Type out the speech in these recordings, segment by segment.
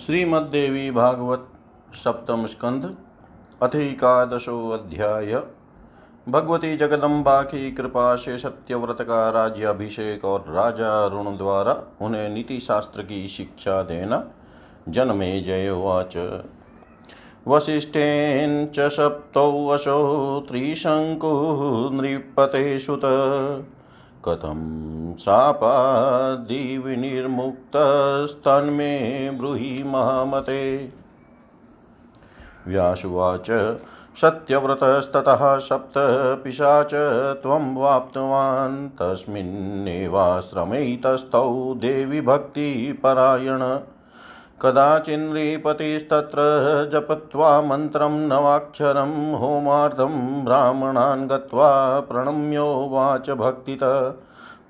श्रीमद्देवी भागवत सप्तम स्कंध अथिकादशो अध्याय। भगवती जगदम्बा की कृपा से सत्यव्रत का राज्य अभिषेक और राजा अरुण द्वारा उन्हें नीति शास्त्र की शिक्षा देना। जन्मे जयवाच वसिष्ठेन च सप्तौ वशौ त्रिशङ्कुः नृपते सुत कथं शापादिविनिर्मुक्तस्तन्मे ब्रूहि महामते। व्यासुवाच सत्यव्रतस्ततः सप्त पिशाच त्वं वाप्तवान् तस्मिन्नेवाश्रमैतस्थौ देवि भक्तिपरायण। कदाचिन्नृपतिस्तत्र जपत्वा मन्त्रं नवाक्षरं होमार्धं ब्राह्मणान् गत्वा प्रणम्योवाच भक्तित।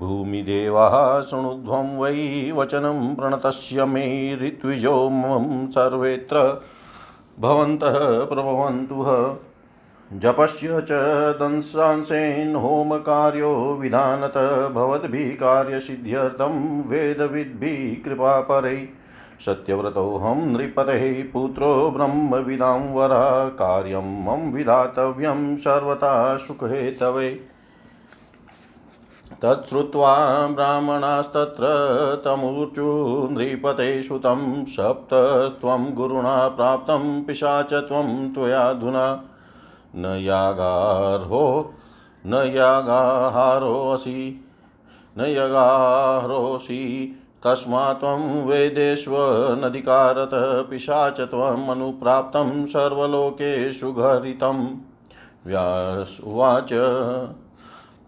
भूमिदेवाः शृणुध्वं वै वचनं प्रणतस्य मे ऋत्विजो मम सर्वेत्र भवन्तः प्रभवन्तु। जपस्य च दंशांसेन होमकार्यो विधानत भवद्भिः कार्यसिद्ध्यर्थं वेदविद्भिः कृपापरै सत्यव्रतोऽहं नृपतेः पुत्रो ब्रह्मविदां वरा, कार्यं मम विधातव्यं सर्वथा सुखहेतवे। तच्छ्रुत्वा ब्राह्मणास्तत्र तमूर्चु नृपते सुतं सप्तस्त्वं गुरुणा प्राप्तं पिशाच त्वं त्वयाधुना न यागार्हो, न यागाहारोऽसि, न यगारोऽसि तस्मात् त्वं वेदेष्वनधिकारतः पिशाच त्वमनुप्राप्तं सर्वलोकेषु घरितं। व्यास उवाच,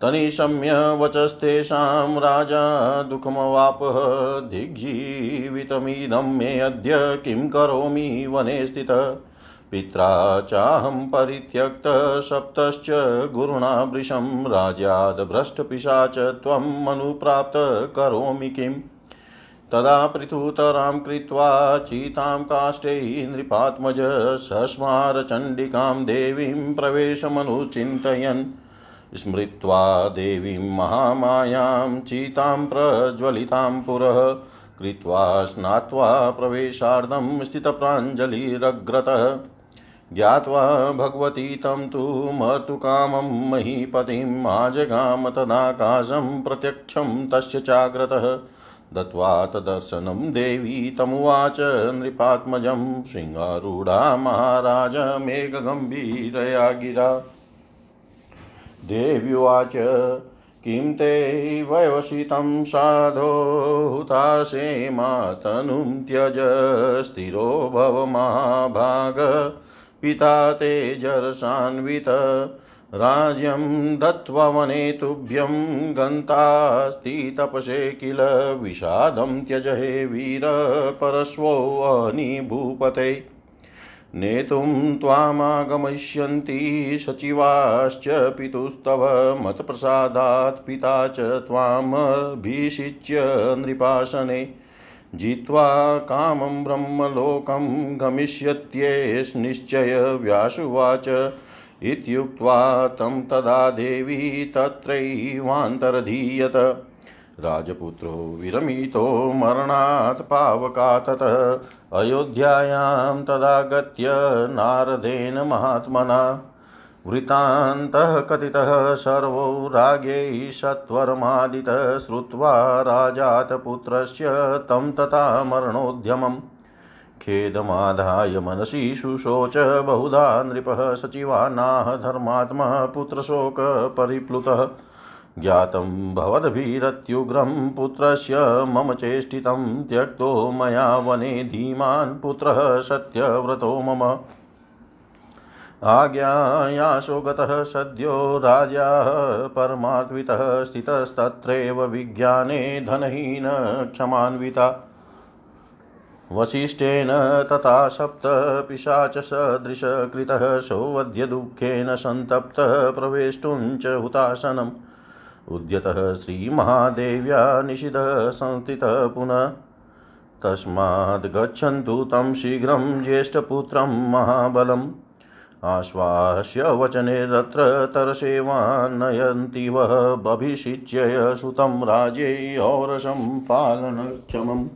तनिशम्य वचस्तेषां राजा दुःखमवापः, दिग्जीवितमिदं मे अद्य किं करोमि वने स्थितः। पित्रा चाहं परित्यक्तः सप्तश्च गुरुणा वृषं राज्याद्भ्रष्टपिशाच त्वम् अनुप्राप्त करोमि किम्? तदा पृथुतरां कृत्वा चीतां काष्ठै नृपात्मज सस्मारचण्डिकां देवीं प्रवेशमनुचिन्तयन्। स्मृत्वा देवीं महामायां चीतां प्रज्वलितां पुरः, कृत्वा स्नात्वा प्रवेशार्धं स्थितप्राञ्जलिरग्रतः। ज्ञात्वा भगवती तं तु मर्तुकामं महीपतिम् आजगाम तदाकाशं प्रत्यक्षं तस्य चाग्रतः। दत्त्वा तदर्शनं देवी तमुवाच नृपात्मजं शृङ्गारूढा महाराज मेघगम्भीरया गिरा। देव्युवाच किं ते वयवसितं साधो हुताशे मातनुं त्यज, स्थिरो भव महाभाग, पिता ते जरसान्वित राज्यं दत्त्वा वने तुभ्यं गन्तास्ति तपसे किल विषादं त्यज हे वीर परश्वोऽनि भूपते नेतुं त्वामागमिष्यन्ति सचिवाश्च पितुस्तव मतप्रसादात् पिता च त्वामभिषिच्य नृपासने। जित्वा कामं ब्रह्मलोकं गमिष्यत्येष्निश्चय व्यासुवाच इत्युक्त्वा तं तदा देवी तत्रैवान्तरधीयत। राजपुत्रो विरमितो मरणात् पावका ततः अयोध्यायां तदा गत्य नारदेन महात्मना। वृत्तान्तः कथितः सर्वो राज्ञै सत्वरमादितः। श्रुत्वा राजातपुत्रस्य तं तथा मरणोद्यमम्। खेदमाधाय मनसि शुशोच बहुधा नृपः सचिवानाः धर्मात्मा पुत्रशोकपरिप्लुतः ज्ञातं भवद्भिरत्युग्रं पुत्रस्य मम चेष्टितं त्यक्तो मया वने धीमान् पुत्रः सत्यव्रतो मम। आज्ञायाशो गतः सद्यो राजा परमात्वितः स्थितस्तत्रैव विज्ञाने धनहीन क्षमान्विता। वसिष्ठेन तथा सप्त पिशाचसदृशकृतः सोऽद्य दुःखेन सन्तप्तः प्रवेष्टुं च हुतासनम्। उद्यतः श्रीमहादेव्या निषिधः संस्थितः पुनः। तस्माद् गच्छन्तु तं शीघ्रं ज्येष्ठपुत्रं महाबलम्। आश्वास्य वचनेरत्र तरसेवान्नयन्ति वः बभिषिच्य सुतं राज्ये औरसं पालनक्षमम्।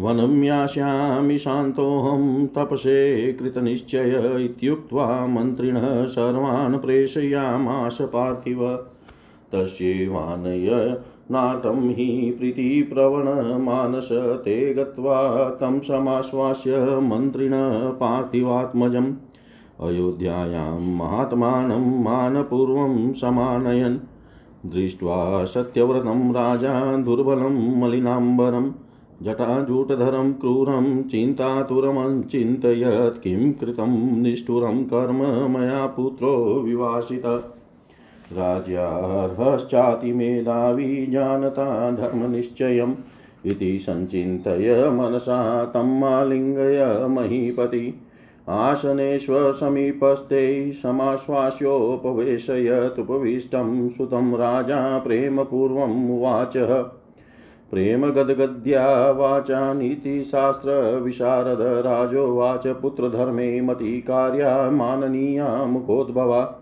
वनं यास्यामि शान्तोऽहं तपसे कृतनिश्चय इत्युक्त्वा मन्त्रिणः सर्वान् प्रेषयामास पार्थिव। तस्यैवानय नातं हि प्रीतिप्रवणमानस ते गत्वा तं समाश्वास्य मन्त्रिण पार्थिवात्मजम्। अयोध्यायां महात्मानं मानपूर्वं समानयन्। दृष्ट्वा सत्यव्रतं राजा दुर्बलं मलिनाम्बरम्। जटाजूटधरं क्रूरं चिन्तातुरमञ्चिन्तयत् किं कृतं निष्ठुरं कर्म मया पुत्रो विवासित। राज्यार्हश्चातिमेधावी जानता धर्मनिश्चयम् इति सञ्चिन्तय मनसा तं मालिङ्गय महीपति। आसनेष्वसमीपस्थे समाश्वास्योपवेशयतुपविष्टं सुतं राजा प्रेमपूर्वम् उवाच। प्रेमगद्गद्या वाचा नीतिशास्त्रविशारद राजोवाच पुत्रधर्मे मती कार्या माननीया मुखोद्भवा।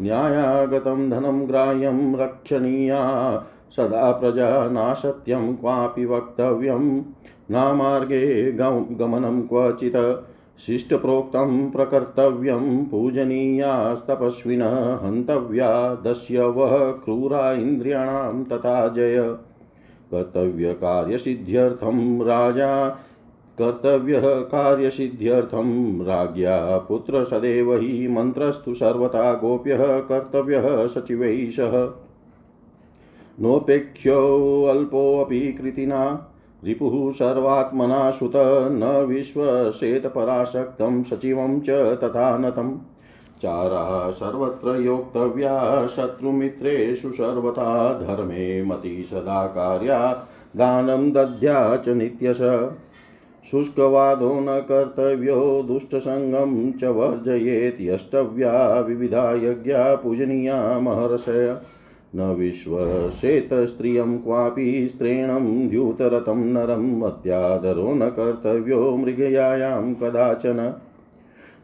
न्यायागतं धनं ग्राह्यं रक्षणीया, सदा प्रजा नासत्यं क्वापि वक्तव्यं। नामार्गे गमनं क्वचित् शिष्टप्रोक्तं प्रकर्तव्यं। पूजनीयास्तपस्विनः हन्तव्या दस्यवः क्रूरा इन्द्रियाणां तथा जय। कर्तव्यकार्यसिद्ध्यर्थं राजा। कर्तव्यः कार्यसिद्ध्यर्थं राज्ञा पुत्रसदेव हि मन्त्रस्तु सर्वथा, गोप्यः कर्तव्यः सचिवैः सह। नोपेक्ष्योऽल्पोऽपि कृतिना। रिपुः सर्वात्मना सुत न विश्वसेतपराशक्तं सचिवं च तथा नतम्। चाराः सर्वत्र योक्तव्या शत्रुमित्रेषु सर्वथा धर्मे मति सदा कार्या दानं दद्या च नित्यश। शुष्कवादो न कर्तव्यो दुष्टसङ्गं च वर्जयेत् यष्टव्या विविधा यज्ञा पूजनीया महर्षय न विश्वसेतस्त्रियं क्वापि स्त्रीणं द्यूतरतं नरम् अत्यादरो न कर्तव्यो मृगयायां कदाचन।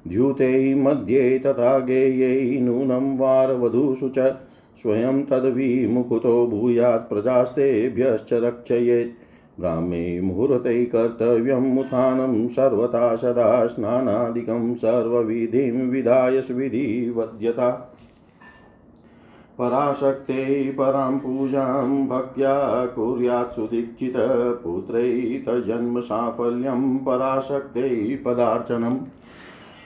द्यूते मध्ये तथा गेयै नूनं वारवधूषु च स्वयं तद्विमुखुतो भूयात् प्रजास्तेभ्यश्च रक्षयेत्। ब्राह्मे मुहूर्ते कर्तव्यम् उत्थानं सर्वथा सदा स्नानादिकं सर्वविधिं विधाय विधिवद्यता पराशक्ते परां पूजां भक्त्या कुर्यात् सुदीक्षित पुत्रैतजन्मसाफल्यं पराशक्ते पदार्चनम्।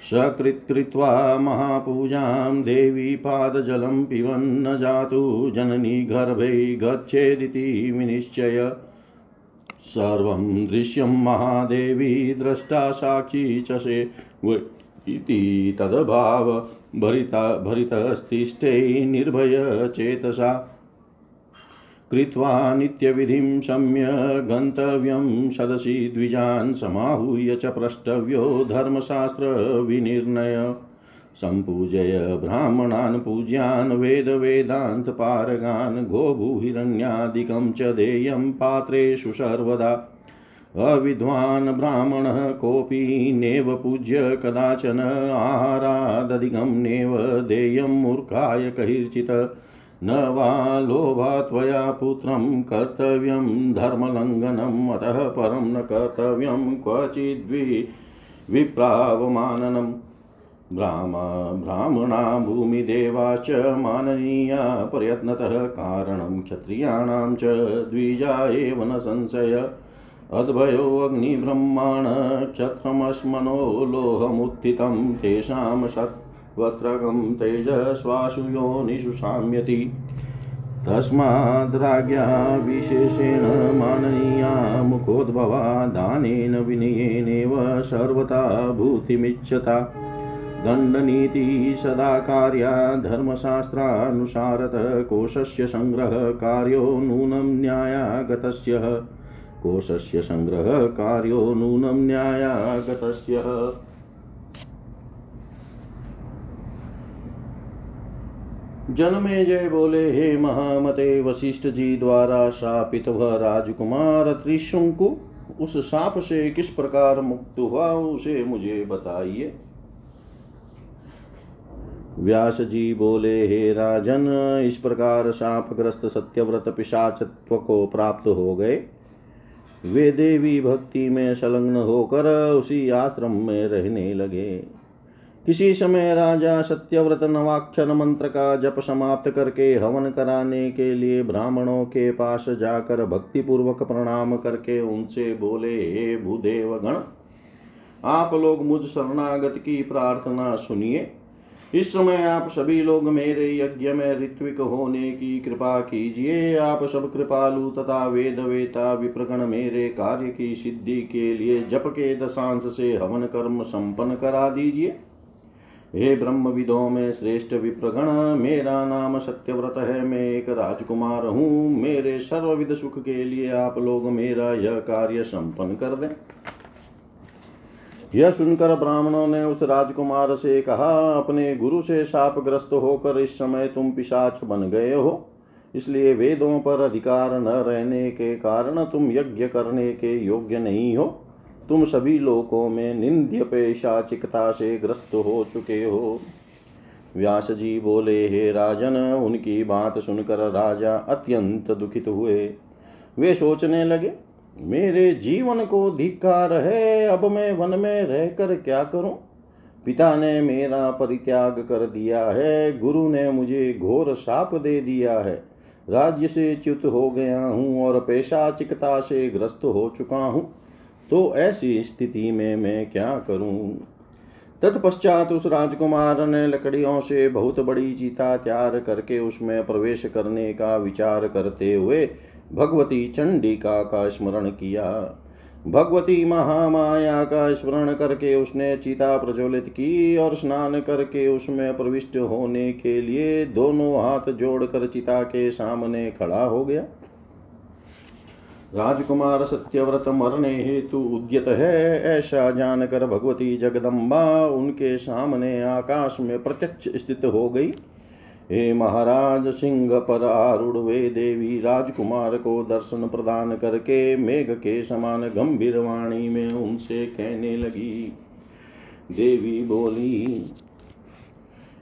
सकृत्कृत्वा महापूजां देवी पादजलं पिबन्न जातु, जननी गर्भे गच्छेदिति विनिश्चय। सर्वं दृश्यं महादेवी द्रष्टा साक्षी च से इति तद्भाव, भरिता भरितस्तिष्ठे निर्भयचेतसा कृत्वा नित्यविधिं सम्य गन्तव्यं सदसि द्विजान् समाहूय च प्रष्टव्यो धर्मशास्त्रविनिर्णय सम्पूजय ब्राह्मणान् पूज्यान् वेदवेदान्तपारगान् गोभूहिरण्यादिकं च देयं पात्रेषु सर्वदा। अविद्वान् ब्राह्मणः कोऽपि नेव पूज्य कदाचन आहारादधिकं नेव देयं मूर्खाय कैर्चित् न वा लोभा त्वया पुत्रं कर्तव्यं धर्मलङ्घनम् अतः परं न कर्तव्यं क्वचिद्वि विप्रावमाननम् ब्राह्मा, ब्राह्मणा भूमिदेवाश्च माननीया प्रयत्नतः, कारणं क्षत्रियाणां च द्विजा एव न संशय। अद्भयोऽग्निब्रह्माण क्षत्रमश्मनो लोहमुत्थितं, तेषां वत्रकं तेजस्वासु योनिषु साम्यति तस्माद्राज्ञा विशेषेण माननीया मुखोद्भवा दानेन विनयेनैव सर्वथा भूतिमिच्छता। दण्डनीति सदा कार्या धर्मशास्त्रानुसारतः कोशस्य सङ्ग्रहकार्यो नूनं न्यायागतस्य। कोशस्य सङ्ग्रहकार्यो नूनं न्यायागतस्य। जन्मेजय बोले हे महामते, वशिष्ठ जी द्वारा शापित वह राजकुमार त्रिशंकु, उस साप से किस प्रकार मुक्त हुआ, उसे मुझे बताइए। व्यास जी बोले, हे राजन, इस प्रकार शापग्रस्त सत्यव्रत पिशाचत्व को प्राप्त हो गए। वे देवी भक्ति में संलग्न होकर उसी आश्रम में रहने लगे। किसी समय राजा सत्यव्रत नवाक्षर मंत्र का जप समाप्त करके हवन कराने के लिए ब्राह्मणों के पास जाकर भक्ति पूर्वक प्रणाम करके उनसे बोले, हे भूदेव गण आप लोग मुझ शरणागत की प्रार्थना सुनिए। इस समय आप सभी लोग मेरे यज्ञ में ऋत्विक होने की कृपा कीजिए। आप सब कृपालु तथा वेद वेता विप्रगण मेरे कार्य की सिद्धि के लिए जप के दशांश से हवन कर्म संपन्न करा दीजिए। हे ब्रह्म विदों में श्रेष्ठ विप्रगण, मेरा नाम सत्यव्रत है, मैं एक राजकुमार हूँ, मेरे सर्वविध सुख के लिए आप लोग मेरा यह कार्य संपन्न कर दें। यह सुनकर ब्राह्मणों ने उस राजकुमार से कहा, अपने गुरु से शापग्रस्त होकर इस समय तुम पिशाच बन गए हो। इसलिए वेदों पर अधिकार न रहने के कारण तुम यज्ञ करने के योग्य नहीं हो। तुम सभी लोकों में निंद्य पेशाचिकता से ग्रस्त हो चुके हो। व्यास जी बोले, हे राजन, उनकी बात सुनकर राजा अत्यंत दुखित हुए। वे सोचने लगे, मेरे जीवन को धिक्कार है, अब मैं वन में रहकर क्या करूँ? पिता ने मेरा परित्याग कर दिया है, गुरु ने मुझे घोर साप दे दिया है। राज्य से च्युत हो गया हूँ और पेशा चिकता से ग्रस्त हो चुका हूँ। तो ऐसी स्थिति में मैं क्या करूँ? तत्पश्चात उस राजकुमार ने लकड़ियों से बहुत बड़ी चीता तैयार करके उसमें प्रवेश करने का विचार करते हुए भगवती चंडिका का स्मरण किया। भगवती महामाया का स्मरण करके उसने चिता प्रज्वलित की और स्नान करके उसमें प्रविष्ट होने के लिए दोनों हाथ जोड़कर चिता के सामने खड़ा हो गया। राजकुमार सत्यव्रत मरने हेतु उद्यत है, ऐसा जानकर भगवती जगदम्बा उनके सामने आकाश में प्रत्यक्ष स्थित हो गई। हे महाराज, सिंह पर आरूढ़ वे देवी राजकुमार को दर्शन प्रदान करके मेघ के समान गंभीर वाणी में उनसे कहने लगी। देवी बोली,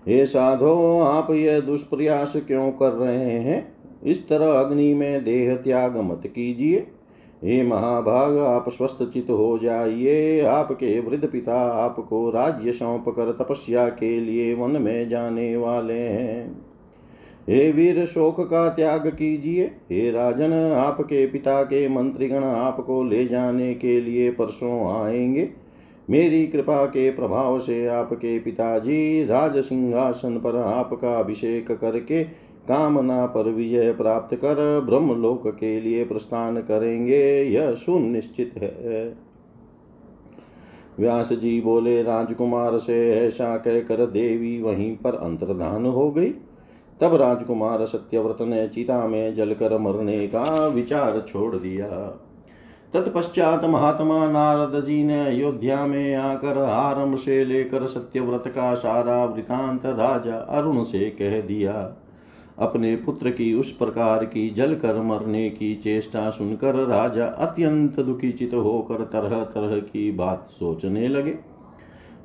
हे साधो, आप यह दुष्प्रयास क्यों कर रहे हैं? इस तरह अग्नि में देह त्याग मत कीजिए। हे महाभाग, आप स्वस्थ चित हो जाइए। आपके वृद्ध पिता आपको राज्य सौंप कर तपस्या के लिए वन में जाने वाले हैं। हे वीर, शोक का त्याग कीजिए। हे राजन, आपके पिता के मंत्रीगण आपको ले जाने के लिए परसों आएँगे। मेरी कृपा के प्रभाव से आपके पिताजी राज सिंहासन पर आपका अभिषेक करके कामना पर विजय प्राप्त कर ब्रह्मलोक के लिए प्रस्थान करेंगे। यह सुनिश्चित है। व्यास जी बोले, राजकुमार से ऐसा कहकर देवी वहीं पर अंतर्धान हो गई। तब राजकुमार सत्यव्रत ने चिता में जलकर मरने का विचार छोड़ दिया। तत्पश्चात महात्मा नारद जी ने अयोध्या में आकर आरंभ से लेकर सत्यव्रत का सारा वृतांत राजा अरुण से कह दिया। अपने पुत्र की उस प्रकार की जल कर मरने की चेष्टा सुनकर राजा अत्यंत दुखिचित होकर तरह तरह की बात सोचने लगे।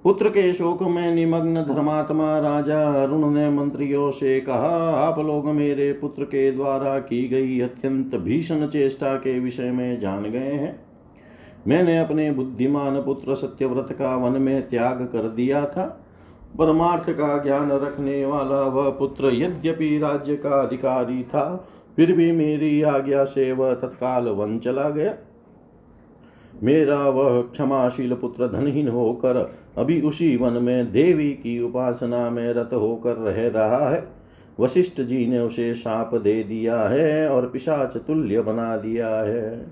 पुत्र के शोक में निमग्न धर्मात्मा राजा अरुण ने मंत्रियों से कहा, आप लोग मेरे पुत्र के द्वारा की गई अत्यंत भीषण चेष्टा के विषय में जान गए हैं। मैंने अपने बुद्धिमान पुत्र सत्यव्रत का वन में त्याग कर दिया था। परमार्थ का ज्ञान रखने वाला वह पुत्र यद्यपि राज्य का अधिकारी था, फिर भी मेरी आज्ञा से वह तत्काल वन चला गया। मेरा वह क्षमाशील पुत्र धनहीन होकर अभी उसी वन में देवी की उपासना में रत होकर रह रहा है। वशिष्ठ जी ने उसे शाप दे दिया है और पिशाच तुल्य बना दिया है।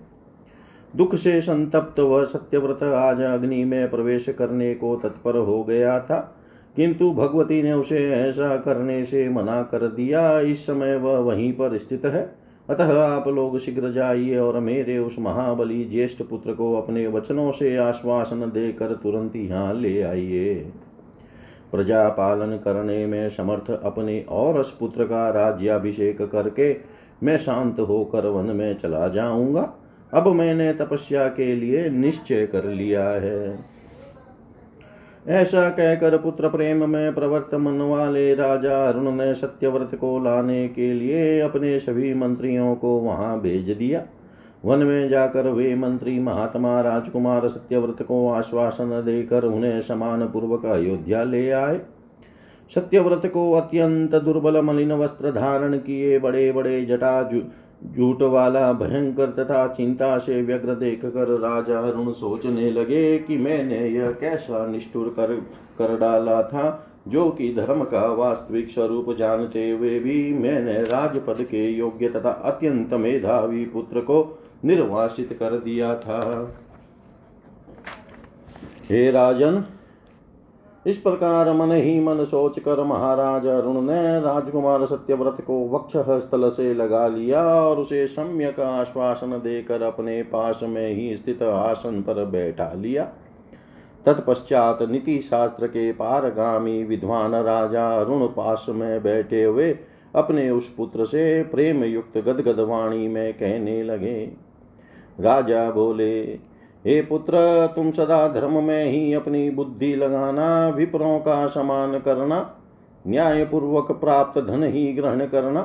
दुख से संतप्त वह सत्यव्रत आज अग्नि में प्रवेश करने को तत्पर हो गया था। किंतु भगवती ने उसे ऐसा करने से मना कर दिया। इस समय वह वहीं पर स्थित है। अतः आप लोग शीघ्र जाइए और मेरे उस महाबली ज्येष्ठ पुत्र को अपने वचनों से आश्वासन देकर तुरंत यहाँ ले आइए। प्रजा पालन करने में समर्थ अपने और पुत्र का राज्याभिषेक करके मैं शांत होकर वन में चला जाऊँगा। अब मैंने तपस्या के लिए निश्चय कर लिया है। ऐसा कहकर पुत्र प्रेम में प्रवर्तमान वाले राजा अरुण ने सत्यव्रत को लाने के लिए अपने सभी मंत्रियों को वहाँ भेज दिया। वन में जाकर वे मंत्री महात्मा राजकुमार सत्यव्रत को आश्वासन देकर उन्हें समान पूर्वक अयोध्या ले आए। सत्यव्रत को अत्यंत दुर्बल मलिन वस्त्र धारण किए बड़े बड़े जटा झूठ वाला भयंकर तथा चिंता से व्यग्र देख कर राजा अरुण सोचने लगे कि मैंने यह कैसा निष्ठुर कर कर डाला था, जो कि धर्म का वास्तविक स्वरूप जानते हुए भी मैंने राजपद के योग्य तथा अत्यंत मेधावी पुत्र को निर्वासित कर दिया था। हे राजन इस प्रकार मन ही मन सोच कर महाराज अरुण ने राजकुमार सत्यव्रत को वक्ष स्थल से लगा लिया और उसे सम्यक आश्वासन देकर अपने पास में ही स्थित आसन पर बैठा लिया। तत्पश्चात नीति शास्त्र के पारगामी विद्वान राजा अरुण पास में बैठे हुए अपने उस पुत्र से प्रेम युक्त गदगद वाणी में कहने लगे, राजा बोले हे पुत्र, तुम सदा धर्म में ही अपनी बुद्धि लगाना, विप्रों का समान करना न्याय पूर्वक प्राप्त धन ही ग्रहण करना,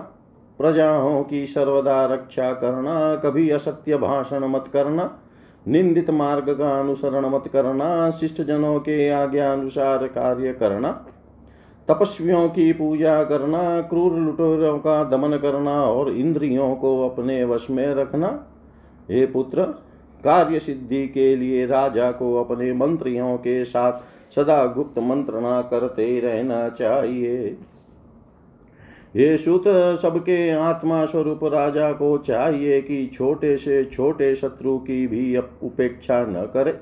प्रजाओं की सर्वदा रक्षा करना, कभी असत्य भाषण मत करना, निंदित मार्ग का अनुसरण मत करना शिष्ट जनों के आज्ञा अनुसार कार्य करना, तपस्वियों की पूजा करना, क्रूर लुटेरों का दमन करना और इंद्रियों को अपने वश में रखना, हे पुत्र कार्य सिद्धि के लिए राजा को अपने मंत्रियों के साथ सदा गुप्त मंत्रणा करते रहना चाहिए। ये सुत सबके आत्मा स्वरूप राजा को चाहिए कि छोटे से छोटे शत्रु की भी उपेक्षा न करे।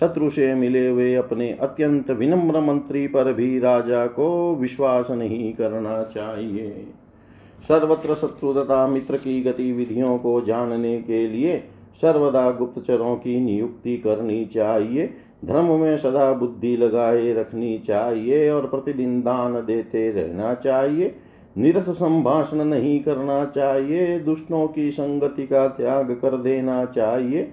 शत्रु से मिले हुए अपने अत्यंत विनम्र मंत्री पर भी राजा को विश्वास नहीं करना चाहिए। सर्वत्र शत्रु तथा मित्र की गतिविधियों को जानने के लिए सर्वदा गुप्तचरों की नियुक्ति करनी चाहिए, धर्म में सदा बुद्धि लगाए रखनी चाहिए और प्रतिदिन दान देते रहना चाहिए। निरस संभाषण नहीं करना चाहिए, दुष्टों की संगति का त्याग कर देना चाहिए।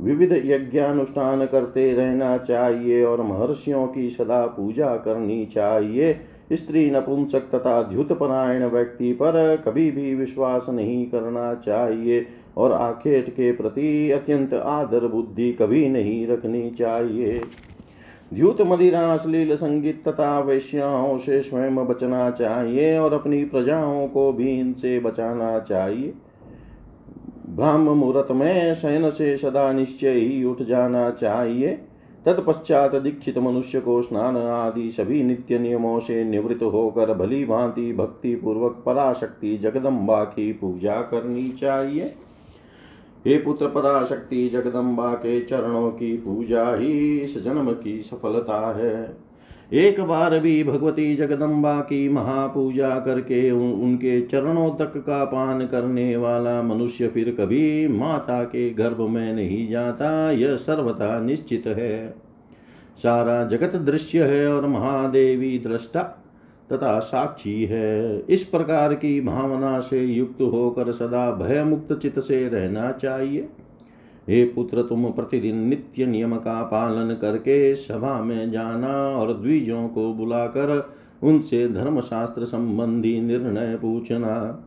विविध यज्ञानुष्ठान करते रहना चाहिए और महर्षियों की सदा पूजा करनी चाहिए। स्त्री नपुंसक तथा द्युतपरायण व्यक्ति पर कभी भी विश्वास नहीं करना चाहिए। और आखेट के प्रति अत्यंत आदर बुद्धि कभी नहीं रखनी चाहिए। द्युत मदिरा अश्लील संगीत तथा वैश्याओं से स्वयं बचना चाहिए और अपनी प्रजाओं को भी इनसे बचाना चाहिए। ब्राह्म मुहूर्त में शयन से सदा निश्चय ही उठ जाना चाहिए। तत्पश्चात दीक्षित मनुष्य को स्नान आदि सभी नित्य नियमों से निवृत्त होकर भली भांति भक्ति पूर्वक पराशक्ति जगदम्बा की पूजा करनी चाहिए। हे पुत्र पराशक्ति जगदम्बा के चरणों की पूजा ही इस जन्म की सफलता है। एक बार भी भगवती जगदम्बा की महापूजा करके उन, उनके चरणों तक का पान करने वाला मनुष्य फिर कभी माता के गर्भ में नहीं जाता यह सर्वथा निश्चित है। सारा जगत दृश्य है और महादेवी दृष्टा तथा साक्षी है। इस प्रकार की भावना से युक्त होकर सदा भयमुक्त चित से रहना चाहिए। हे पुत्र, तुम प्रतिदिन नित्य नियम का पालन करके सभा में जाना और द्विजों को बुलाकर उनसे धर्मशास्त्र संबंधी निर्णय पूछना।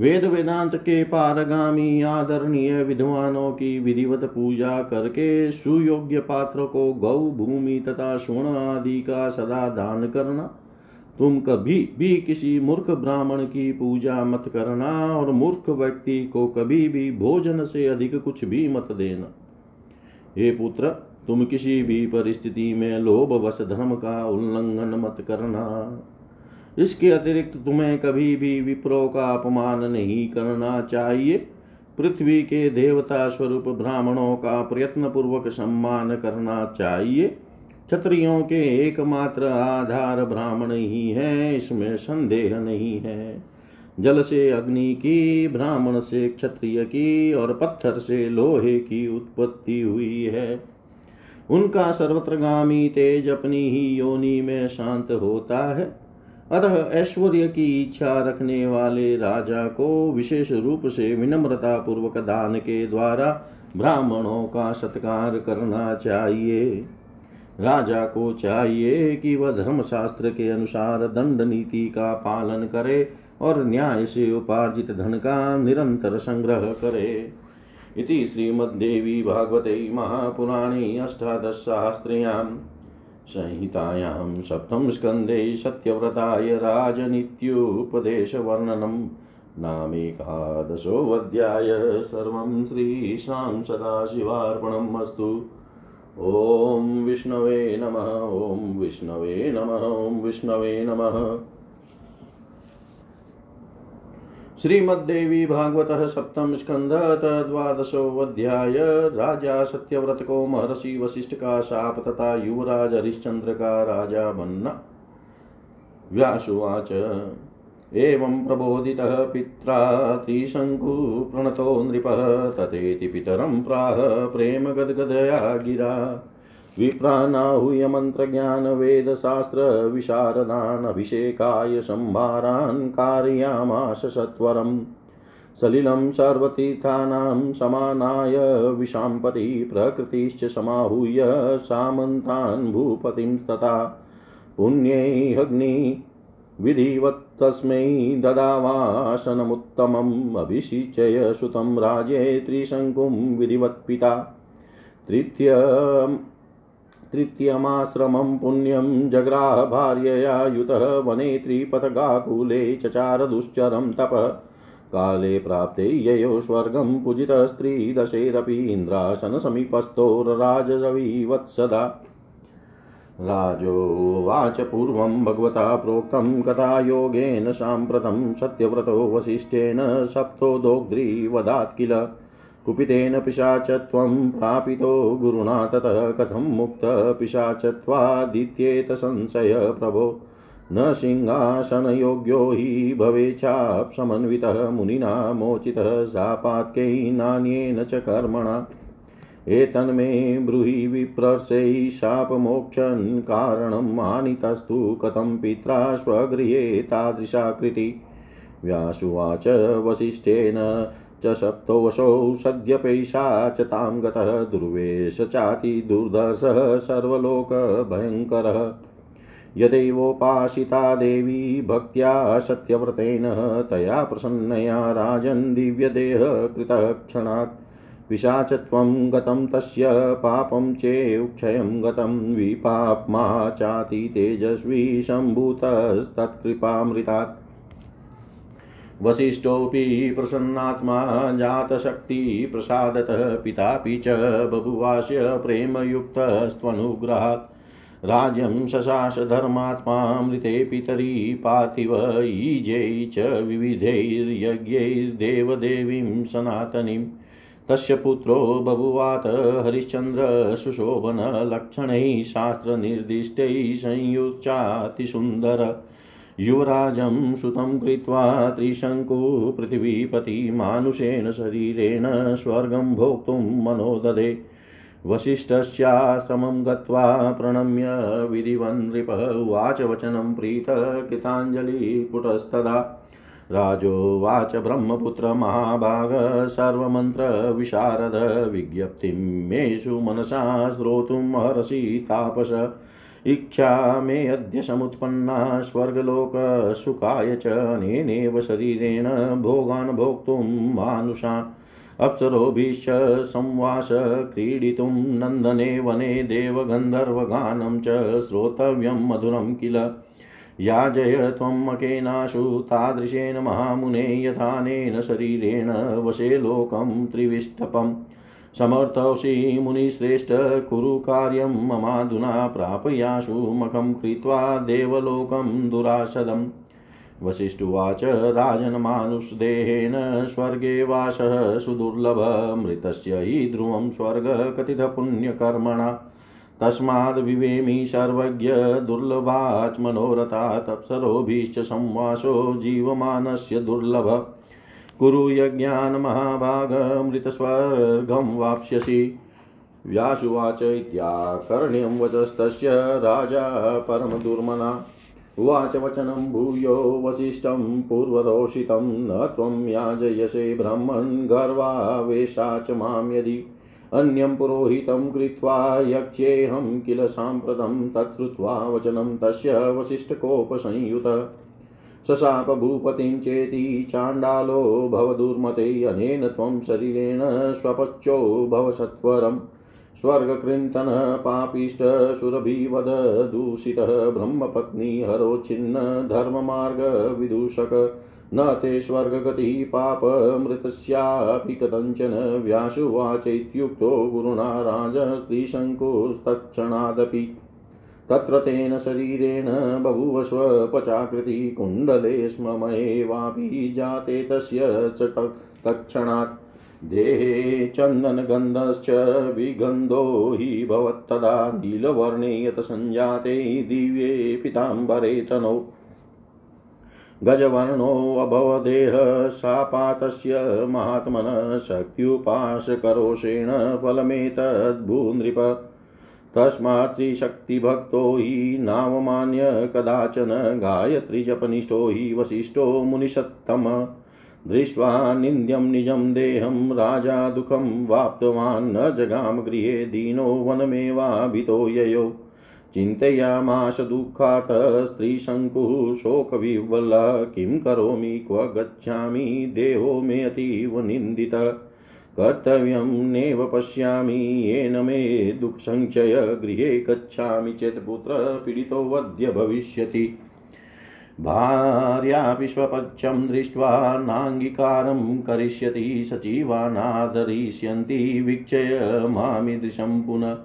वेद वेदांत के पारगामी आदरणीय विद्वानों की विधिवत पूजा करके सुयोग्य पात्र को गौ भूमि तथा स्वर्ण आदि का सदा दान करना। तुम कभी भी किसी मूर्ख ब्राह्मण की पूजा मत करना और मूर्ख व्यक्ति को कभी भी भोजन से अधिक कुछ भी मत देना। हे पुत्र, तुम किसी भी परिस्थिति में लोभ वश धर्म का उल्लंघन मत करना। इसके अतिरिक्त तुम्हें कभी भी विप्रो का अपमान नहीं करना चाहिए। पृथ्वी के देवता स्वरूप ब्राह्मणों का प्रयत्न पूर्वक सम्मान करना चाहिए। क्षत्रियों के एकमात्र आधार ब्राह्मण ही है, इसमें संदेह नहीं है। जल से अग्नि की, ब्राह्मण से क्षत्रिय की और पत्थर से लोहे की उत्पत्ति हुई है। उनका सर्वत्रगामी तेज अपनी ही योनि में शांत होता है। अतः ऐश्वर्य की इच्छा रखने वाले राजा को विशेष रूप से विनम्रता पूर्वक दान के द्वारा ब्राह्मणों का सत्कार करना चाहिए। राजा को चाहिए कि वह धर्मशास्त्र के अनुसार दंड नीति का पालन करे और न्याय से उपार्जित धन का निरंतर संग्रह करे। इति श्रीमद्देवी भागवते महापुराणे अष्टादशशास्त्र्यां संहितायां सप्तम स्कन्धे सत्यव्रताय राजनीत्युपदेशवर्णनम् नामेकादशोऽध्याय सर्वं श्रीशां सदाशिवार्पणम् अस्तु। ॐ विष्णवे नमः, ॐ विष्णवे नमः, ॐ विष्णवे नमः। श्रीमद्देवी भागवत सप्तम स्कंद द्वादशोध्याय राजा सत्यव्रत को महर्षि वशिष्ठ का शाप तथा युवराज हरिश्चंद्र का राजा बनना। व्यासुवाच एवं प्रबोधितः पित्रा त्रिशङ्कु प्रणतो नृपः, तथेति पितरं प्राह प्रेम गदगदया गिरा। विप्रानाहूय मन्त्रज्ञानवेदशास्त्रविशारदान् अभिषेकाय सम्भारान् कारयामाश सत्वरम्। सलिलं सर्वतीर्थानां समानाय विशाम्पति प्रकृतिश्च समाहूय सामन्तान् भूपतिं तथा। पुण्यैरग्नि विधिवत्तस्मै ददावासनमुत्तमम् अभिषिचय सुतं राजे त्रिशङ्कुं विधिवत्पिता तृतीय तृतीयमाश्रमं पुण्यं जग्राह भार्यया युतः वने त्रिपथगाकुले चचार दुश्चरं तपः। काले प्राप्ते ययो स्वर्गं पूजितस्त्रीदशैरपि इन्द्रासनसमीपस्थोरराजरविवत्सदा राजोवाच पूर्वं भगवता प्रोक्तं कथायोगेन साम्प्रतं सत्यव्रतो वसिष्ठेन सप्तोदोग्ध्रीवदात् किल। कुपितेन पिशाचत्वं प्रापितो गुरुणा ततः कथं मुक्तपिशाचत्वादित्येत संशय प्रभो। न सिंहासनयोग्यो हि भवेच्छाप्समन्वितः मुनिना मोचितः शापात्कै नान्येन च कर्मणा। एतन्मे ब्रूहि विप्रर्षै शापमोक्षन् कारणं मानितस्तु कथं पित्रा स्वगृहे तादृशाकृति। व्यासुवाच वसिष्ठेन च सप्तोऽसौ सद्यपैषा च तां गतः दुर्वेश चाति दुर्धर्षः सर्वलोकभयङ्करः। यदैवोपासिता देवी भक्त्या सत्यव्रतेन तया प्रसन्नया राजन् दिव्यदेहकृतः क्षणात्। पिशाचत्वं गतं तस्य पापं चेक्षयं गतं विपाप्मा चाति तेजस्वी सम्भूतस्तत्कृपामृतात् वसिष्ठोऽपि प्रसन्नात्मा जातशक्तिप्रसादतः पितापि च बभुवास्य प्रेमयुक्तस्त्वनुग्रहात्। राज्यं शशास धर्मात्मा मृते पितरी पार्थिव ईजै च विविधैर्यज्ञैर्देवदेवीं सनातनीं। तस्य पुत्रो बभुवात, हरिश्चन्द्र सुशोभनलक्षणैः शास्त्रनिर्दिष्टैः संयुच्चातिसुन्दर। युवराजं सुतं कृत्वा त्रिशङ्कुपृथिवीपतिमानुषेण शरीरेण स्वर्गं भोक्तुं मनो ददे वसिष्ठस्याश्रमं गत्वा प्रणम्य विधिवन्नृपः उवाच वचनं प्रीतकृताञ्जलिपुटस्तदा राजोवाच ब्रह्मपुत्र महाभाग सर्वमन्त्रविशारद विज्ञप्तिं मेषु मनसा श्रोतुमर्हसि तापस। इच्छा मे अद्य समुत्पन्ना स्वर्गलोकसुखाय च अनेनेव शरीरेण भोगान् भोक्तुं मानुषान् अप्सरोभिश्च संवास क्रीडितुं नन्दने वने देवगन्धर्वगानं च श्रोतव्यं मधुरं किल? याजय त्वमकेनाशु तादृशेन महामुने यथानेन शरीरेण वशे लोकं त्रिविष्टपम्। समर्थोषि मुनिश्रेष्ठ कुरु कार्यं ममाधुना प्रापयाशु मखं कृत्वा देवलोकं दुरासदम् वसिष्ठुवाच राजन्मानुषदेहेन स्वर्गे वासः सुदुर्लभ, मृतस्य हि ध्रुवं स्वर्गकथितपुण्यकर्मणा तस्माद्विवेमि सर्वज्ञ दुर्लभाच्मनोरथा तप्सरोभिश्च संवासो जीवमानस्य दुर्लभ। कुरु यज्ञान् महाभागमृतस्वर्गं वाप्स्यसि। व्यासुवाच इत्याकर्ण्यं वचस्तस्य राजा परमदुर्मना। उवाच वचनं भूयो वसिष्ठं पूर्वरोषितं न त्वं याजयसे ब्रह्मन् गर्वावेशा च माँ यदि। अन्यं पुरोहितं कृत्वा यक्ष्येऽहं किल साम्प्रतं तच्छ्रुत्वा वचनं तस्य वसिष्ठकोपसंयुत। शशाप भूपतिं चेति चाण्डालो भवदुर्मते अनेन त्वं शरीरेण स्वपच्चो भव सत्वरम् स्वर्गकृन्तन पापिष्ट सुरभिवद दूषितः ब्रह्मपत्नी हरोच्छिन्न धर्ममार्गविदूषक न ते स्वर्गगतिः पापमृतस्यापि कथञ्चन व्यासुवाचैत्युक्तो गुरुणा राजस्त्रीशङ्कुस्तत्क्षणादपि तत्र तेन शरीरेण बभूव स्वपचाकृति कुण्डले स्ममये जाते तस्य च तत्क्षणात्। देहे चन्दनगन्धश्च विगन्धो हि भवत्तदा नीलवर्णे यत सञ्जाते दिव्ये पिताम्बरे तनौ। गजवर्णोऽभवदेह महात्मनः शक्त्युपासकरोषेण फलमेतद्भूनृप। तस्मात् त्रिशक्तिभक्तो हि नावमान्य कदाचन गायत्रीजपनिष्ठो हि वसिष्ठो मुनिषत्तम दृष्ट्वा निन्द्यं निजं देहं राजा दुःखं वाप्तवान्, न जगाम गृहे दीनो वनमेवाभितो ययो। चिन्तयामाश दुःखात् स्त्रीशङ्कुः शोकविह्वल किं करोमि, क्व गच्छामि, देहो मे अतीव निन्दित। कर्तव्यं नैव पश्यामि, येन मे दुःखसञ्चय गृहे गच्छामि चेत् पुत्रपीडितोऽद्य भविष्यति। भार्यापि स्वपक्षं दृष्ट्वा नाङ्गीकारं करिष्यति, सचिवानादरिष्यन्ति, वीक्षय मामीदृशं पुनः।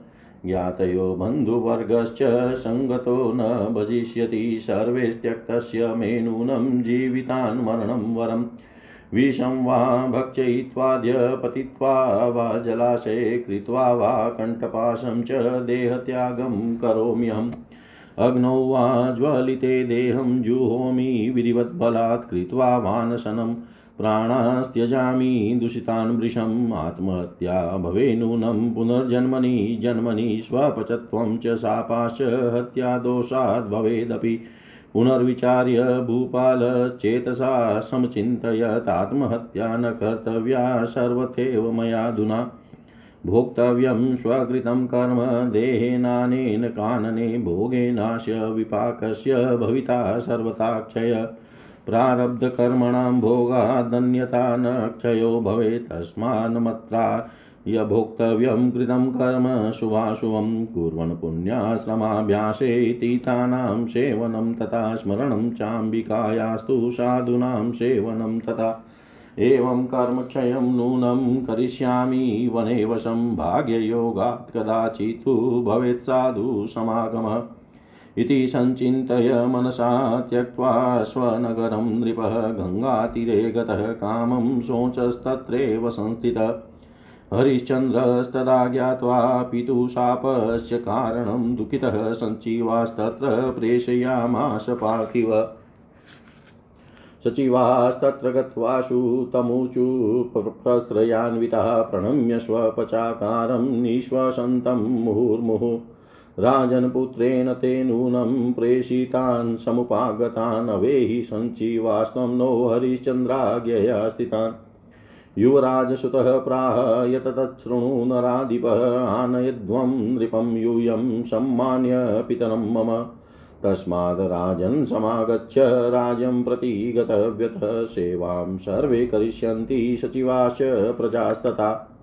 ज्ञातयो बन्धुवर्गश्च सङ्गतो न भजिष्यति, सर्वेस्त्यक्तस्य मे नूनं जीवितान् मरणं वरम्। विषं वा भक्षयित्वाद्य पतित्वा वा जलाशये कृत्वा वा कण्ठपाशं च देहत्यागं करोम्यहम्। अग्नौ वा ज्वलिते देहं जुहोमि विधिवद्बलात् कृत्वा वानशनम् प्राणास्त्यजामि दूषितान् वृषम्। आत्महत्या भवे नूनं। पुनर्जन्मनि जन्मनि स्वपचत्वं च शापाश्च हत्यादोषाद् भवेदपि। पुनर्विचार्य भूपालचेतसा समचिन्तयत्, आत्महत्या न कर्तव्या सर्वथैव मयाधुना भोक्तव्यं स्वकृतं कर्म देहेनानेन कानने भोगेनास्य विपाकस्य भविता सर्वता क्षय प्रारब्धकर्मणां भोगादन्यता न क्षयो भवेत्, तस्मान्मत्रा यभोक्तव्यं कृतं कर्म शुभाशुभं कुर्वन् पुण्याश्रमाभ्यासे तीतानां सेवनं तथा स्मरणं चाम्बिकायास्तु साधूनां सेवनं तथा एवं कर्मक्षयं नूनं करिष्यामि वने वशं भाग्ययोगात् कदाचित् भवेत् साधु समागमः इति सञ्चिन्तय मनसा त्यक्त्वा स्वनगरं नृपः गङ्गातीरे गतः कामं शोचस्तत्रैव संस्थितः हरिश्चन्द्रस्तदा ज्ञात्वा पितुशापस्य कारणं दुःखितः सञ्चिवास्तत्र प्रेषयामाश पार्थिव। सचिवास्तत्र गत्वाशु तमुचु प्रणम्य स्वपचाकारं निःश्वसन्तं मुहुर्मुहुः। राजन्पुत्रेण ते नूनं प्रेषितान् समुपागतान्, अवेहि सञ्चिवास्त्वं नो हरिश्चन्द्राज्ञया स्थितान्। युवराजसुतः प्राह यत तच्छृणु नराधिपः आनयध्वं नृपं यूयं सम्मान्य पितरं मम। तस्माद् राजन् समागच्छ राज्यं प्रति गतव्यतः, सेवां सर्वे करिष्यन्ति सचिवाश्च प्रजास्तथा।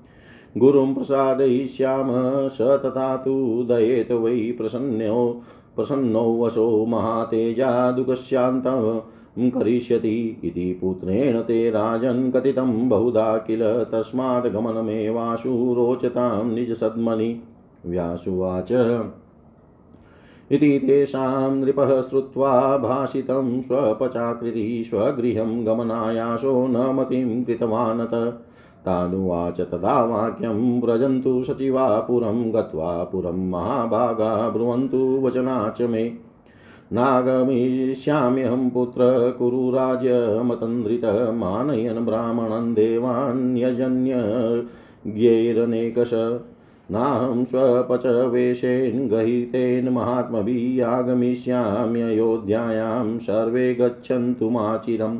गुरुं प्रसादयिष्याम स तथा तु दयेत वै प्रसन्नो प्रसन्नो वशो महातेजा दुःखस्यान्तं। करिष्यति इति पुत्रेण ते राजन् कथितं बहुधा किल तस्मात् गमनमेवाशु रोचतां निजसद्मनि व्यासुवाच। इति तेषां नृपः श्रुत्वा भाषितं स्वपचाकृति स्वगृहं गमनायाशो न मतिं कृतवानत। तानुवाच तदा वाक्यं व्रजन्तु सचिवा पुरं गत्वा पुरं महाभागा ब्रुवन्तु वचनाच मे। नागमिष्याम्यहं पुत्र कुरु राज्यमतन्द्रितः मानयन् ब्राह्मणन् देवान्यजन्यज्ञैरनेकश नाहं स्वपचवेशेन गहितेन महात्मभिः आगमिष्याम्ययोध्यायां सर्वे गच्छन्तु माचिरम्।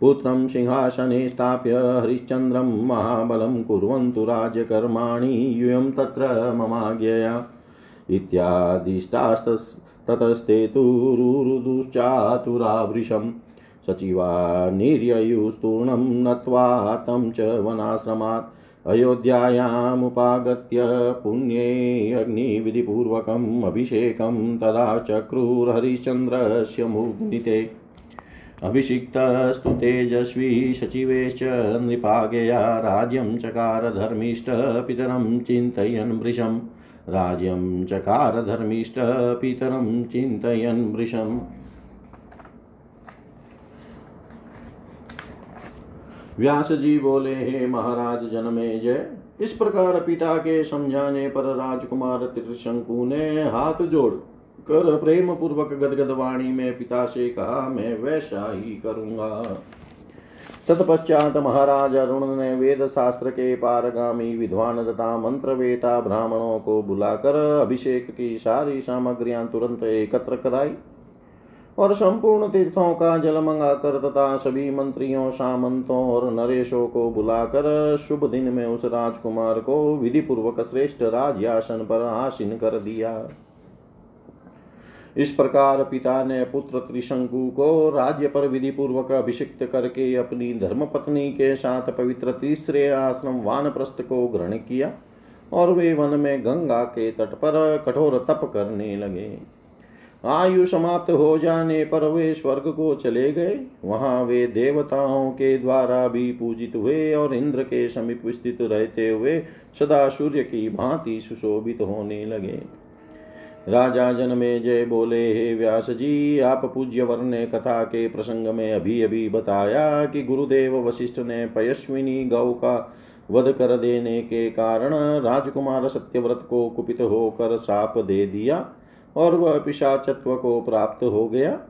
पुत्रं सिंहासने स्थाप्य हरिश्चन्द्रं महाबलं कुर्वन्तु राज्यकर्माणि यूयं तत्र ममाज्ञया। इत्यादिष्टास्ततस्ते तु रुरुदुश्चातुरावृशम् सचिवा निर्ययुस्तूर्णं नत्वा तं च वनाश्रमात् अयोध्यायामुपागत्य पुण्ये अग्निविधिपूर्वकम् अभिषेकं तदा चक्रुर्हरिश्चन्द्रस्य मुग्निते अभिषिक्तस्तु तेजस्वी सचिवेश्च नृपागया राज्यं चकार धर्मिष्ठ पितरं चिन्तयन् वृशम् राज्यं चकार धर्मिष्ठ पितरं चिन्तयन् वृशम् व्यास जी बोले, हे महाराज, जनमे जय। इस प्रकार पिता के समझाने पर राजकुमार त्रिशंकु ने हाथ जोड़ कर प्रेम पूर्वक गदगद वाणी में पिता से कहा, मैं वैसा ही करूँगा। तत्पश्चात महाराज अरुण ने वेद शास्त्र के पारगामी विद्वान तथा मंत्रवेता ब्राह्मणों को बुलाकर अभिषेक की सारी सामग्रियाँ तुरंत एकत्र कराई और संपूर्ण तीर्थों का जल मंगाकर तथा सभी मंत्रियों, सामंतों और नरेशों को बुलाकर शुभ दिन में उस राजकुमार को विधि पूर्वक श्रेष्ठ राजासन पर आसीन कर दिया। इस प्रकार पिता ने पुत्र त्रिशंकु को राज्य पर विधि पूर्वक अभिषिक्त करके अपनी धर्म पत्नी के साथ पवित्र तीसरे आश्रम वानप्रस्थ को ग्रहण किया और वे वन में गंगा के तट पर कठोर तप करने लगे। आयु समाप्त हो जाने पर वे स्वर्ग को चले गए। वहाँ वे देवताओं के द्वारा भी पूजित हुए और इंद्र के समीप स्थित रहते हुए सदा सूर्य की भांति सुशोभित होने लगे। राजा जन में जय बोले, हे व्यास जी आप पूज्य वर्ण कथा के प्रसंग में अभी अभी बताया कि गुरुदेव वशिष्ठ ने पयस्विनी गौ का वध कर देने के कारण राजकुमार सत्यव्रत को कुपित होकर साप दे दिया और वह पिशाचत्व को प्राप्त हो गया।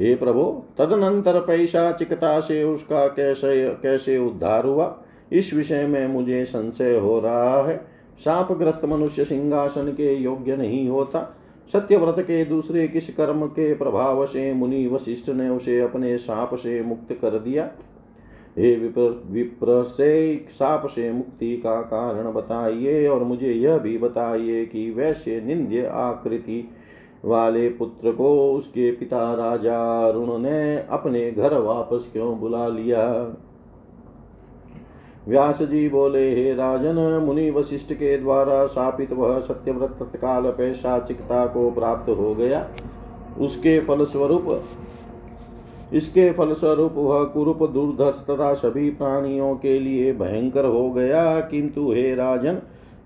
हे प्रभो, तदनंतर पैशाचिकता से उसका कैसे कैसे उद्धार हुआ? इस विषय में मुझे संशय हो रहा है। शापग्रस्त मनुष्य सिंहासन के योग्य नहीं होता। सत्यव्रत के दूसरे किस कर्म के प्रभाव से मुनि वशिष्ठ ने उसे अपने साप से मुक्त कर दिया? हे विप्र विप्र से साप से मुक्ति का कारण बताइए और मुझे यह भी बताइए कि वैसे निंद्य आकृति वाले पुत्र को उसके पिता राजा अरुण ने अपने घर वापस क्यों बुला लिया? व्यास जी बोले हे राजन, मुनि वशिष्ठ के द्वारा शापित वह सत्यव्रत तत्काल पैशाचिकता को प्राप्त हो गया। उसके फलस्वरूप, इसके फलस्वरूप वह कुरूप दुर्धस तथा सभी प्राणियों के लिए भयंकर हो गया। किंतु हे राजन,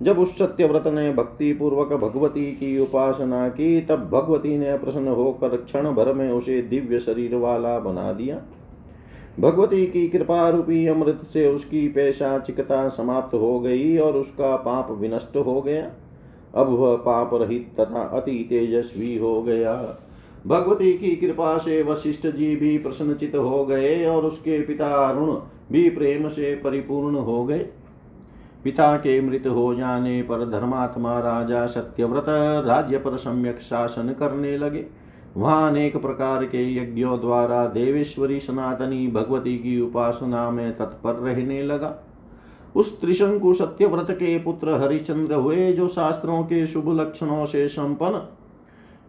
जब उस सत्यव्रत ने भक्ति पूर्वक भगवती की उपासना की, तब भगवती ने प्रसन्न होकर क्षण भर में उसे दिव्य शरीर वाला बना दिया। भगवती की कृपा रूपी अमृत से उसकी पैशाचिकता समाप्त हो गई और उसका पाप विनष्ट हो गया। अब वह पाप रहित तथा अति तेजस्वी हो गया। भगवती की कृपा से वशिष्ठ जी भी प्रसन्नचित हो गए और उसके पिता अरुण भी प्रेम से परिपूर्ण हो गए। पिता के मृत हो जाने पर धर्मात्मा राजा सत्यव्रत राज्य पर सम्यक शासन करने लगे। वहाँ अनेक प्रकार के यज्ञों द्वारा देवेश्वरी सनातनी भगवती की उपासना में तत्पर रहने लगा। उस त्रिशंकु सत्यव्रत के पुत्र हरिचंद्र हुए जो शास्त्रों के शुभ लक्षणों से संपन्न,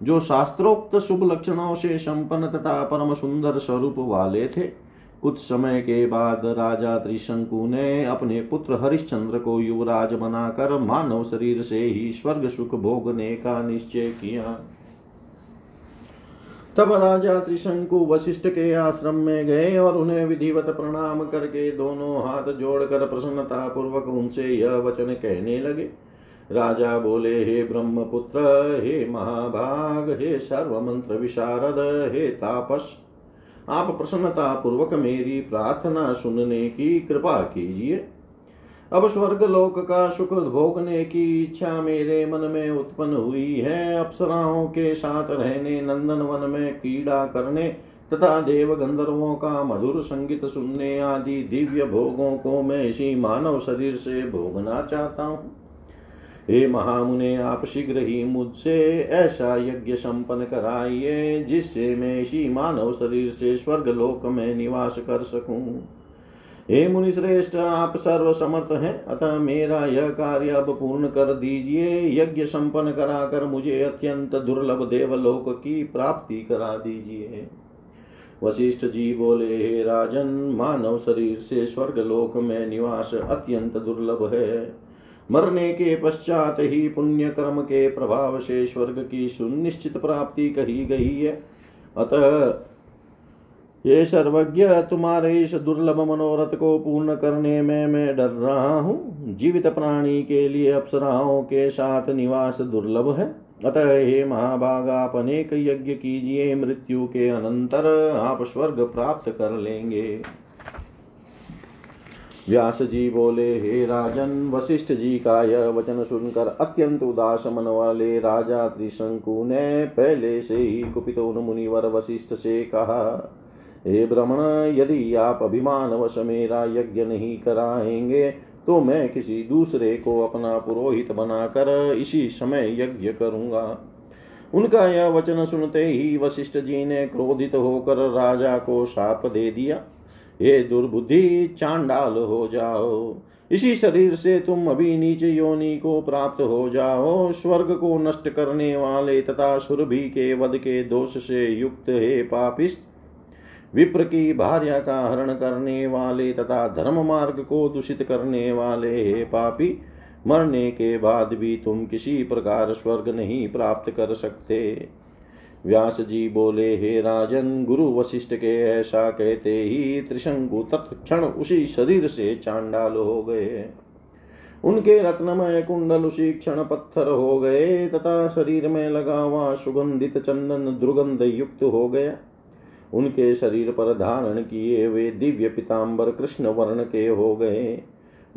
जो शास्त्रोक्त शुभ लक्षणों से संपन्न तथा परम सुंदर स्वरूप वाले थे। कुछ समय के बाद राजा त्रिशंकु ने अपने पुत्र हरिश्चंद्र को युवराज बनाकर मानव शरीर से ही स्वर्ग सुख भोगने का निश्चय किया। तब राजा त्रिशंकु वशिष्ठ के आश्रम में गए और उन्हें विधिवत प्रणाम करके दोनों हाथ जोड़कर प्रसन्नता पूर्वक उनसे यह वचन कहने लगे। राजा बोले, हे ब्रह्मपुत्र, हे महाभाग, हे सर्वमंत्र विशारद, हे तापस, आप प्रसन्नता पूर्वक मेरी प्रार्थना सुनने की कृपा कीजिए। अब स्वर्ग लोक का सुख भोगने की इच्छा मेरे मन में उत्पन्न हुई है। अप्सराओं के साथ रहने, नंदन वन में क्रीड़ा करने तथा देव गंधर्वों का मधुर संगीत सुनने आदि दिव्य भोगों को मैं इसी मानव शरीर से भोगना चाहता हूँ। हे महामुने, आप शीघ्र ही मुझसे ऐसा यज्ञ संपन्न कराइए, जिससे मैं इसी मानव शरीर से स्वर्ग लोक में निवास कर सकूँ। हे मुनि श्रेष्ठ, आप सर्व समर्थ हैं। अतः मेरा यह कार्य अब पूर्ण कर दीजिए। यज्ञ संपन्न कराकर मुझे अत्यंत दुर्लभ देवलोक की प्राप्ति करा दीजिए। वशिष्ठ जी बोले, हे राजन, मानव शरीर से स्वर्ग लोक में निवास अत्यंत दुर्लभ है। मरने के पश्चात ही पुण्य कर्म के प्रभाव से स्वर्ग की सुनिश्चित प्राप्ति कही गई है। अतः ये सर्वज्ञ तुम्हारे इस दुर्लभ मनोरथ को पूर्ण करने में मैं डर रहा हूँ। जीवित प्राणी के लिए अप्सराओं के साथ निवास दुर्लभ है। अतः हे महाभाग, आप अनेक यज्ञ कीजिए, मृत्यु के अनंतर आप स्वर्ग प्राप्त कर लेंगे। व्यास जी बोले, हे राजन, वशिष्ठ जी का यह वचन सुनकर अत्यंत उदास मन वाले राजा त्रिशंकु ने पहले से ही कुपित उन मुनिवर वशिष्ठ से कहा हे ब्रह्मण, यदि आप अभिमान वश मेरा यज्ञ नहीं कराएँगे तो मैं किसी दूसरे को अपना पुरोहित बनाकर इसी समय यज्ञ करूँगा। उनका यह वचन सुनते ही वशिष्ठ जी ने क्रोधित होकर राजा को शाप दे दिया। ये दुर्बुद्धि, चांडाल हो जाओ। इसी शरीर से तुम अभी नीचे योनि को प्राप्त हो जाओ। स्वर्ग को नष्ट करने वाले तथा सुरभि के वध के दोष से युक्त हे पापिस्ट विप्र की भार्या का हरण करने वाले तथा धर्म मार्ग को दूषित करने वाले हे पापी, मरने के बाद भी तुम किसी प्रकार स्वर्ग नहीं प्राप्त कर सकते। व्यास जी बोले, हे राजन, गुरु वशिष्ठ के ऐसा कहते ही त्रिशंकु तत्क्षण उसी शरीर से चांडाल हो गए। उनके रत्नमय कुंडल उसी क्षण पत्थर हो गए तथा शरीर में लगा हुआ सुगंधित चंदन दुर्गंध युक्त हो गया। उनके शरीर पर धारण किए वे दिव्य पिताम्बर कृष्ण वर्ण के हो गए।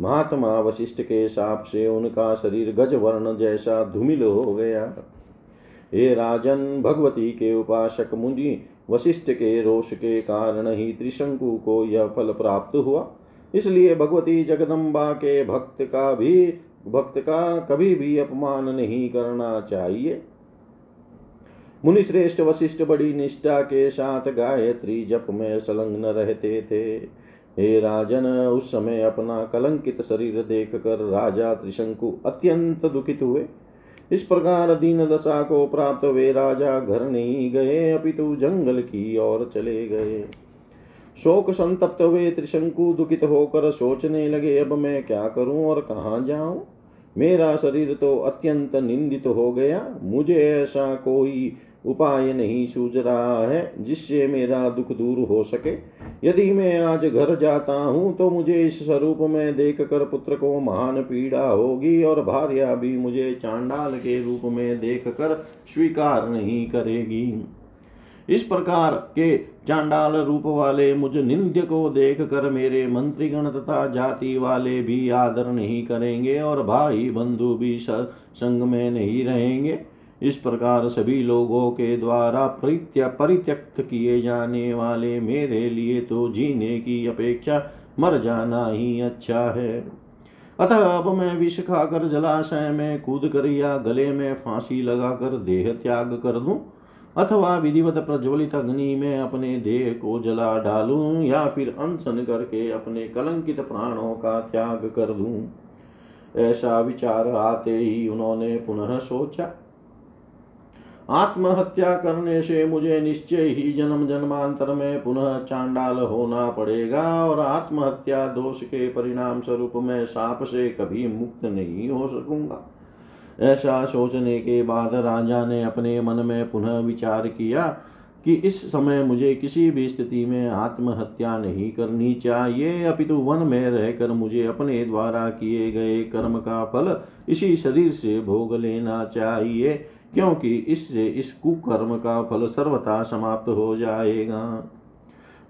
महात्मा वशिष्ठ के साप से उनका शरीर गज वर्ण जैसा धूमिल हो गया। हे राजन, भगवती के उपासक मुनि, वशिष्ठ के रोष के कारण ही त्रिशंकु को यह फल प्राप्त हुआ। इसलिए भगवती जगदम्बा के भक्त का भी, भक्त का कभी भी अपमान नहीं करना चाहिए। मुनिश्रेष्ठ वशिष्ठ बड़ी निष्ठा के साथ गायत्री जप में संलग्न रहते थे। हे राजन, उस समय अपना कलंकित शरीर देख कर राजा त्रिशंकु अत्यंत दुखित हुए। इस प्रकार दीन दशा को प्राप्त वे राजा घर नहीं गए, अपितु जंगल की ओर चले गए। शोक संतप्त हुए त्रिशंकु दुखित होकर सोचने लगे, अब मैं क्या करूँ और कहाँ जाऊँ? मेरा शरीर तो अत्यंत निंदित हो गया। मुझे ऐसा कोई उपाय नहीं सूझ रहा है जिससे मेरा दुख दूर हो सके। यदि मैं आज घर जाता हूँ तो मुझे इस स्वरूप में देख कर पुत्र को महान पीड़ा होगी और भार्या भी मुझे चांडाल के रूप में देख कर स्वीकार नहीं करेगी। इस प्रकार के चांडाल रूप वाले मुझ निंद्य को देख कर मेरे मंत्रीगण तथा जाति वाले भी आदर नहीं करेंगे और भाई बंधु भी संग में नहीं रहेंगे। इस प्रकार सभी लोगों के द्वारा परित्यक्त किए जाने वाले मेरे लिए तो जीने की अपेक्षा मर जाना ही अच्छा है। अतः अब मैं विष खाकर जलाशय में कूद कर या गले में फांसी लगाकर देह त्याग कर दूँ, अथवा विधिवत प्रज्वलित अग्नि में अपने देह को जला डालूं या फिर अनशन करके अपने कलंकित प्राणों का त्याग कर दूँ। ऐसा विचार आते ही उन्होंने पुनः सोचा। आत्महत्या करने से मुझे निश्चय ही जन्म जन्मांतर में पुनः चांडाल होना पड़ेगा और आत्महत्या दोष के परिणाम स्वरूप में साप से कभी मुक्त नहीं हो सकूँगा। ऐसा सोचने के बाद राजा ने अपने मन में पुनः विचार किया कि इस समय मुझे किसी भी स्थिति में आत्महत्या नहीं करनी चाहिए। अपितु वन में रहकर मुझे अपने द्वारा किए गए कर्म का फल इसी शरीर से भोग लेना चाहिए, क्योंकि इससे इस कुकर्म का फल सर्वथा समाप्त हो जाएगा।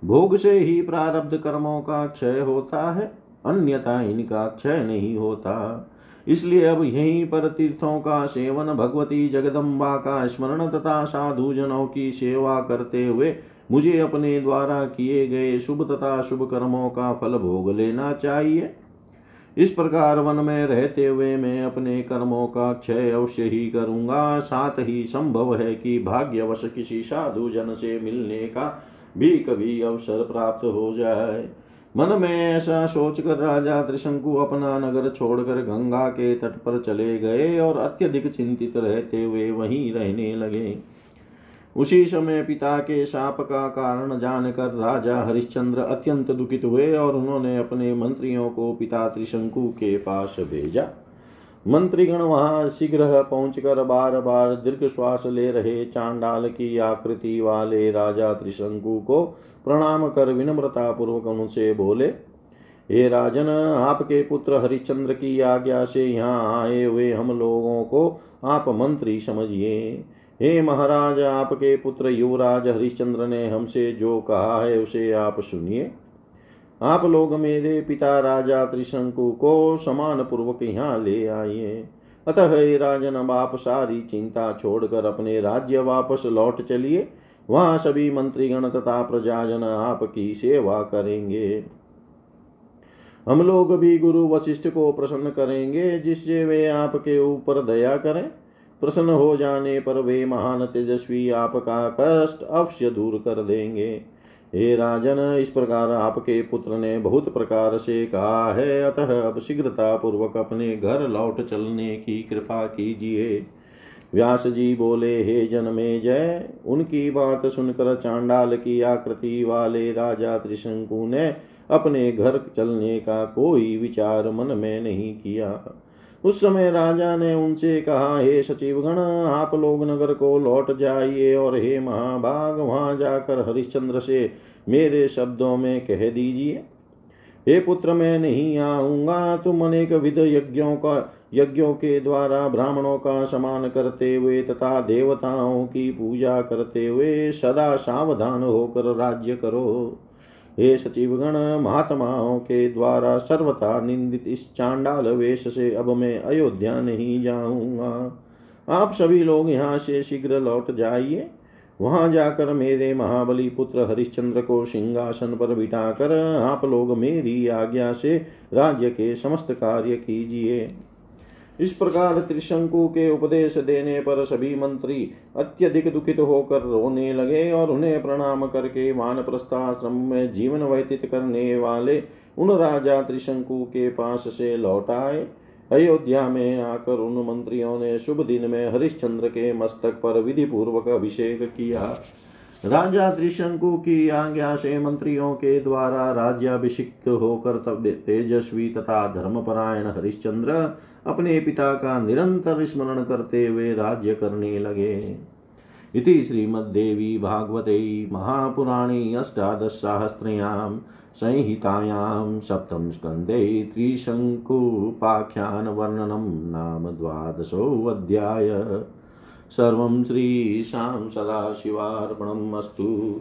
भोग से ही प्रारब्ध कर्मों का क्षय होता है, अन्यथा इनका क्षय नहीं होता। इसलिए अब यहीं पर तीर्थों का सेवन भगवती जगदम्बा का स्मरण तथा साधु जनों की सेवा करते हुए मुझे अपने द्वारा किए गए शुभ तथा शुभ कर्मों का फल भोग लेना चाहिए। इस प्रकार वन में रहते हुए मैं अपने कर्मों का क्षय अवश्य ही करूँगा। साथ ही संभव है कि भाग्यवश किसी साधु जन से मिलने का भी कभी अवसर प्राप्त हो जाए। मन में ऐसा सोचकर राजा त्रिशंकु अपना नगर छोड़कर गंगा के तट पर चले गए और अत्यधिक चिंतित रहते हुए वहीं रहने लगे। उसी समय पिता के शाप का कारण जानकर राजा हरिश्चंद्र अत्यंत दुखित हुए और उन्होंने अपने मंत्रियों को पिता त्रिशंकु के पास भेजा। मंत्रीगण वहाँ शीघ्र पहुंचकर बार बार दीर्घ श्वास ले रहे चांडाल की आकृति वाले राजा त्रिशंकु को प्रणाम कर विनम्रता पूर्वक उनसे बोले, हे राजन, आपके पुत्र हरिश्चंद्र की आज्ञा से यहाँ आए हुए हम लोगों को आप मंत्री समझिए। हे महाराज, आपके पुत्र युवराज हरिश्चंद्र ने हमसे जो कहा है उसे आप सुनिए। आप लोग मेरे पिता राजा त्रिशंकु को समान पूर्वक यहाँ ले आइए। अतः राजन, अब आप सारी चिंता छोड़कर अपने राज्य वापस लौट चलिए। वहाँ सभी मंत्रीगण तथा प्रजाजन आपकी सेवा करेंगे। हम लोग भी गुरु वशिष्ठ को प्रसन्न करेंगे, जिससे वे आपके ऊपर दया करें। प्रसन्न हो जाने पर वे महान तेजस्वी आपका कष्ट अवश्य दूर कर देंगे। हे राजन, इस प्रकार आपके पुत्र ने बहुत प्रकार से कहा है। अतः अब शीघ्रता पूर्वक अपने घर लौट चलने की कृपा कीजिए। व्यास जी बोले, हे जन में जय उनकी बात सुनकर चांडाल की आकृति वाले राजा त्रिशंकु ने अपने घर चलने का कोई विचार मन में नहीं किया। उस समय राजा ने उनसे कहा, हे सचिवगण, आप लोग नगर को लौट जाइए और हे महाभाग, वहाँ जाकर हरिश्चंद्र से मेरे शब्दों में कह दीजिए। हे पुत्र, मैं नहीं आऊँगा। तुम अनेक विध यज्ञों का, यज्ञों के द्वारा ब्राह्मणों का समान करते हुए तथा देवताओं की पूजा करते हुए सदा सावधान होकर राज्य करो। हे सचिवगण, महात्माओं के द्वारा सर्वथा निंदित इस चांडाल वेश से अब मैं अयोध्या नहीं जाऊँगा। आप सभी लोग यहाँ से शीघ्र लौट जाइए। वहाँ जाकर मेरे महाबली पुत्र हरिश्चंद्र को सिंहासन पर बिठाकर आप लोग मेरी आज्ञा से राज्य के समस्त कार्य कीजिए। इस प्रकार त्रिशंकु के उपदेश देने पर सभी मंत्री अत्यधिक दुखित होकर रोने लगे और उन्हें प्रणाम करके मान प्रस्थाश्रम में जीवन व्यतीत करने वाले उन राजा त्रिशंकु के पास से लौट आए। अयोध्या में आकर उन मंत्रियों ने शुभ दिन में हरिश्चंद्र के मस्तक पर विधि पूर्वक अभिषेक किया। राजा त्रिशंकु की आज्ञा से मंत्रियों के द्वारा राज्याभिषिक्त होकर तब तेजस्वी तथा धर्मपरायण हरिश्चंद्र अपने पिता का निरंतर स्मरण करते हुए राज्य करने लगे। इति श्रीमद्देवी भागवते महापुराणे अष्टादशसाहस्र्यां संहितायां सप्तम स्कन्धे त्रिशङ्कुपाख्यानवर्णनं नाम द्वादशोऽध्याय। सर्वं श्रीशां सदाशिवार्पणम् अस्तु।